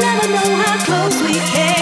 never know how close we came.